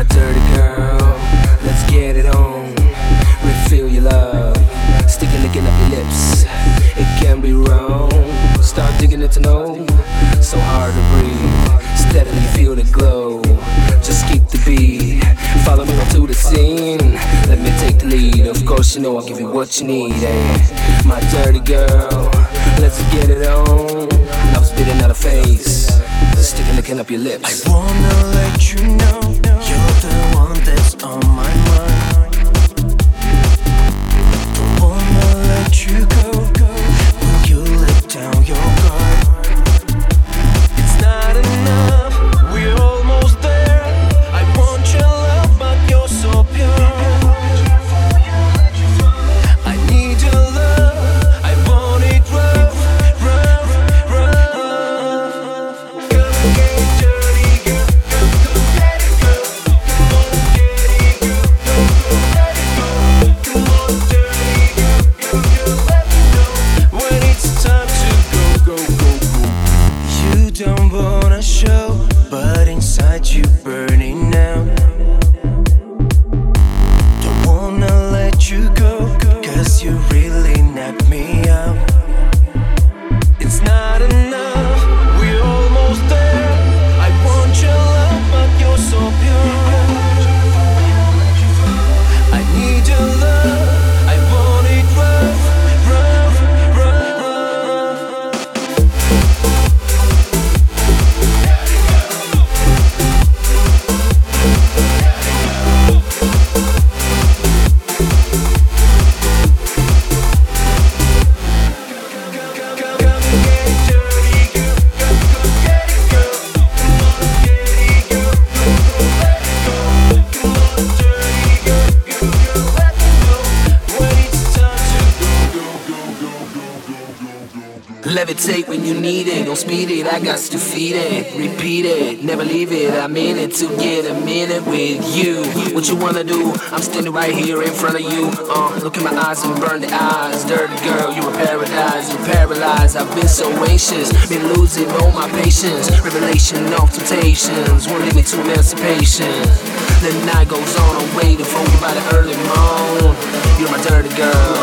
My dirty girl, let's get it on. Refill your love, stick it licking up your lips. It can be wrong. Start digging it to know. So hard to breathe, steadily feel the glow. Just keep the beat, follow me onto the scene. Let me take the lead. Of course, you know I'll give you what you need. Eh? My dirty girl, let's get it on. Love spitting out a face, stick it licking up your lips. I wanna let you know don't wanna show, but inside you burning Levitate when you need it, don't speed it. I got to feed it, repeat it, never leave it. I'm in it to get a minute with you. What you wanna do? I'm standing right here in front of you. Uh, look in my eyes and burn the eyes. Dirty girl, you a paradise, you paralyzed. I've been so anxious, been losing all my patience. Revelation of temptations, won't lead me to emancipation. The night goes on, I'm waiting for you by the early morn. You're my dirty girl.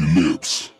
Lips.